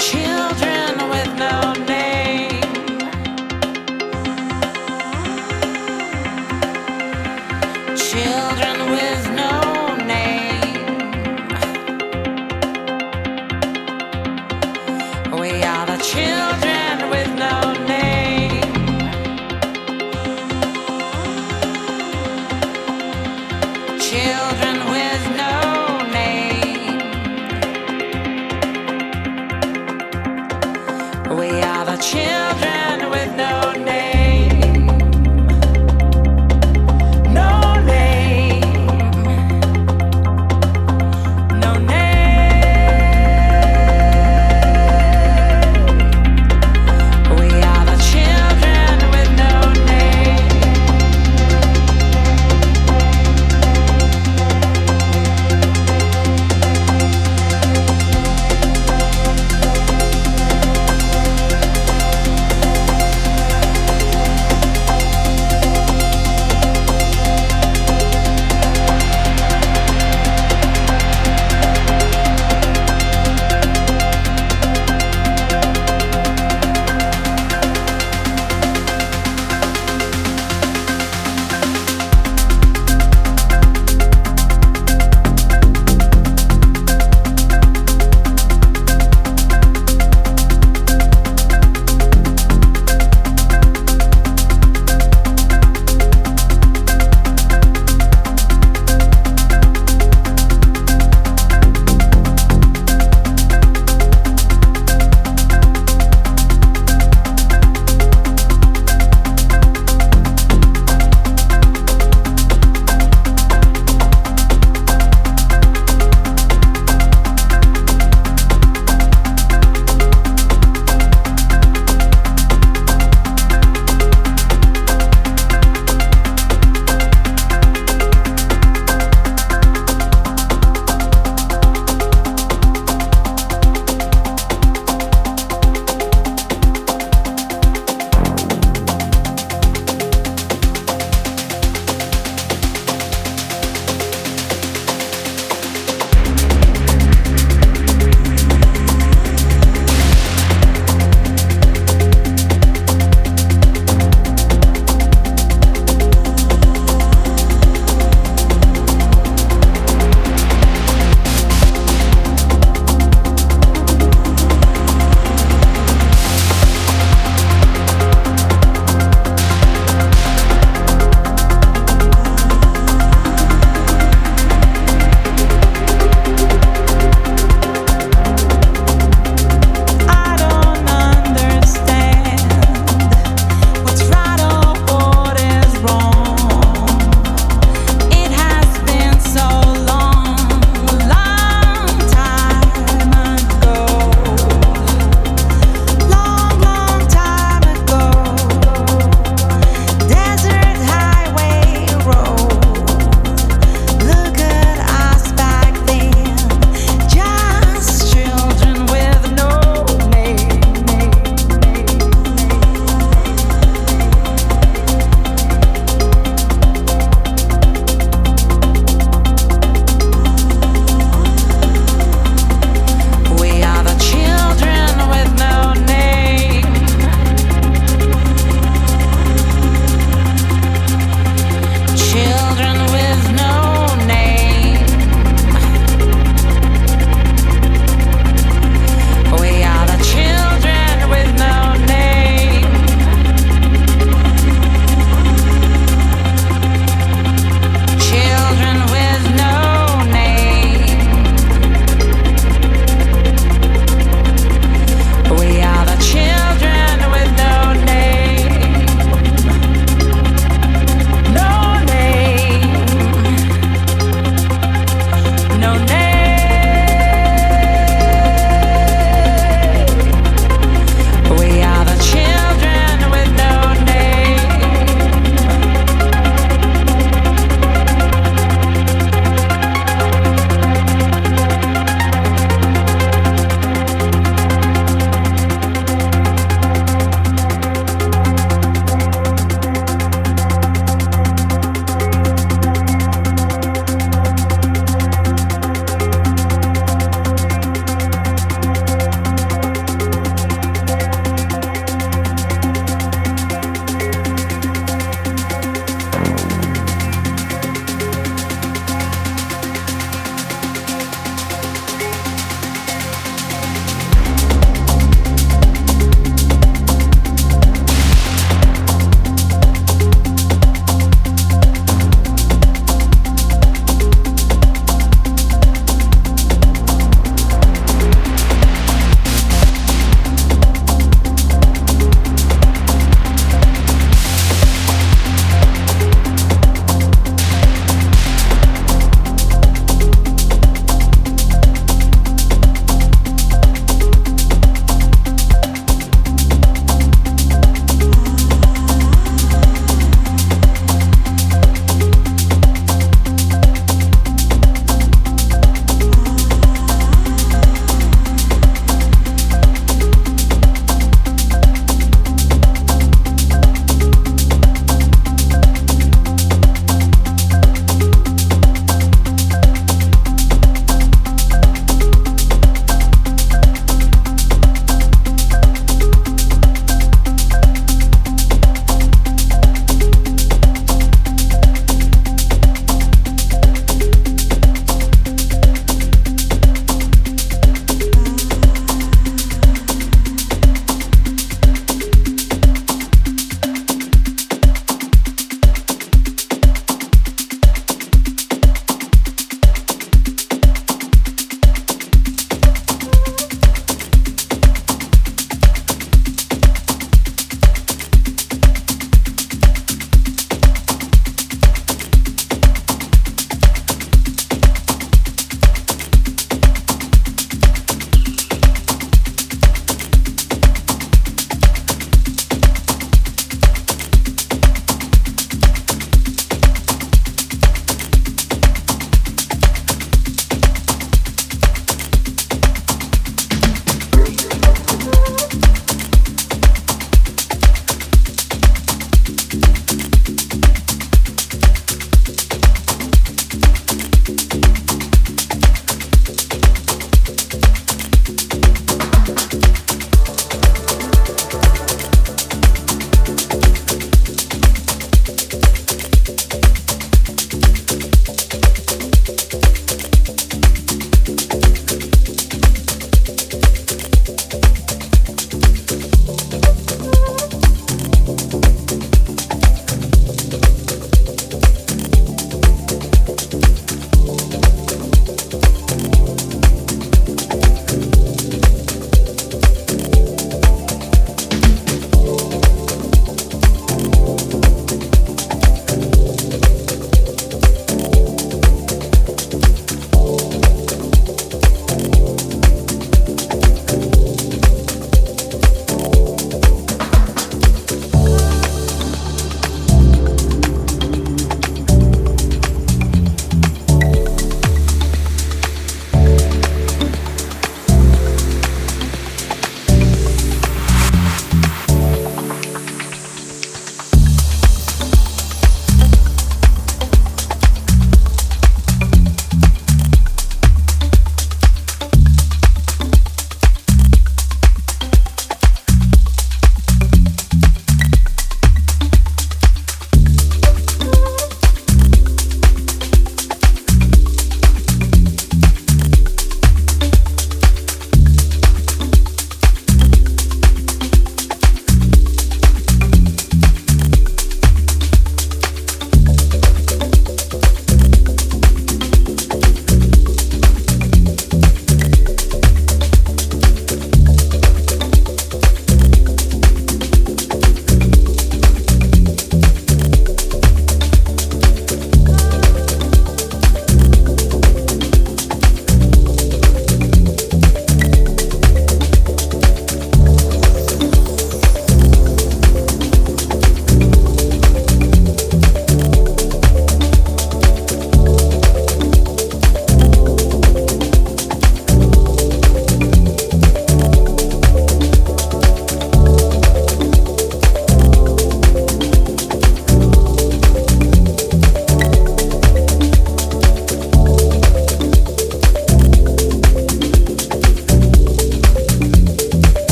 children.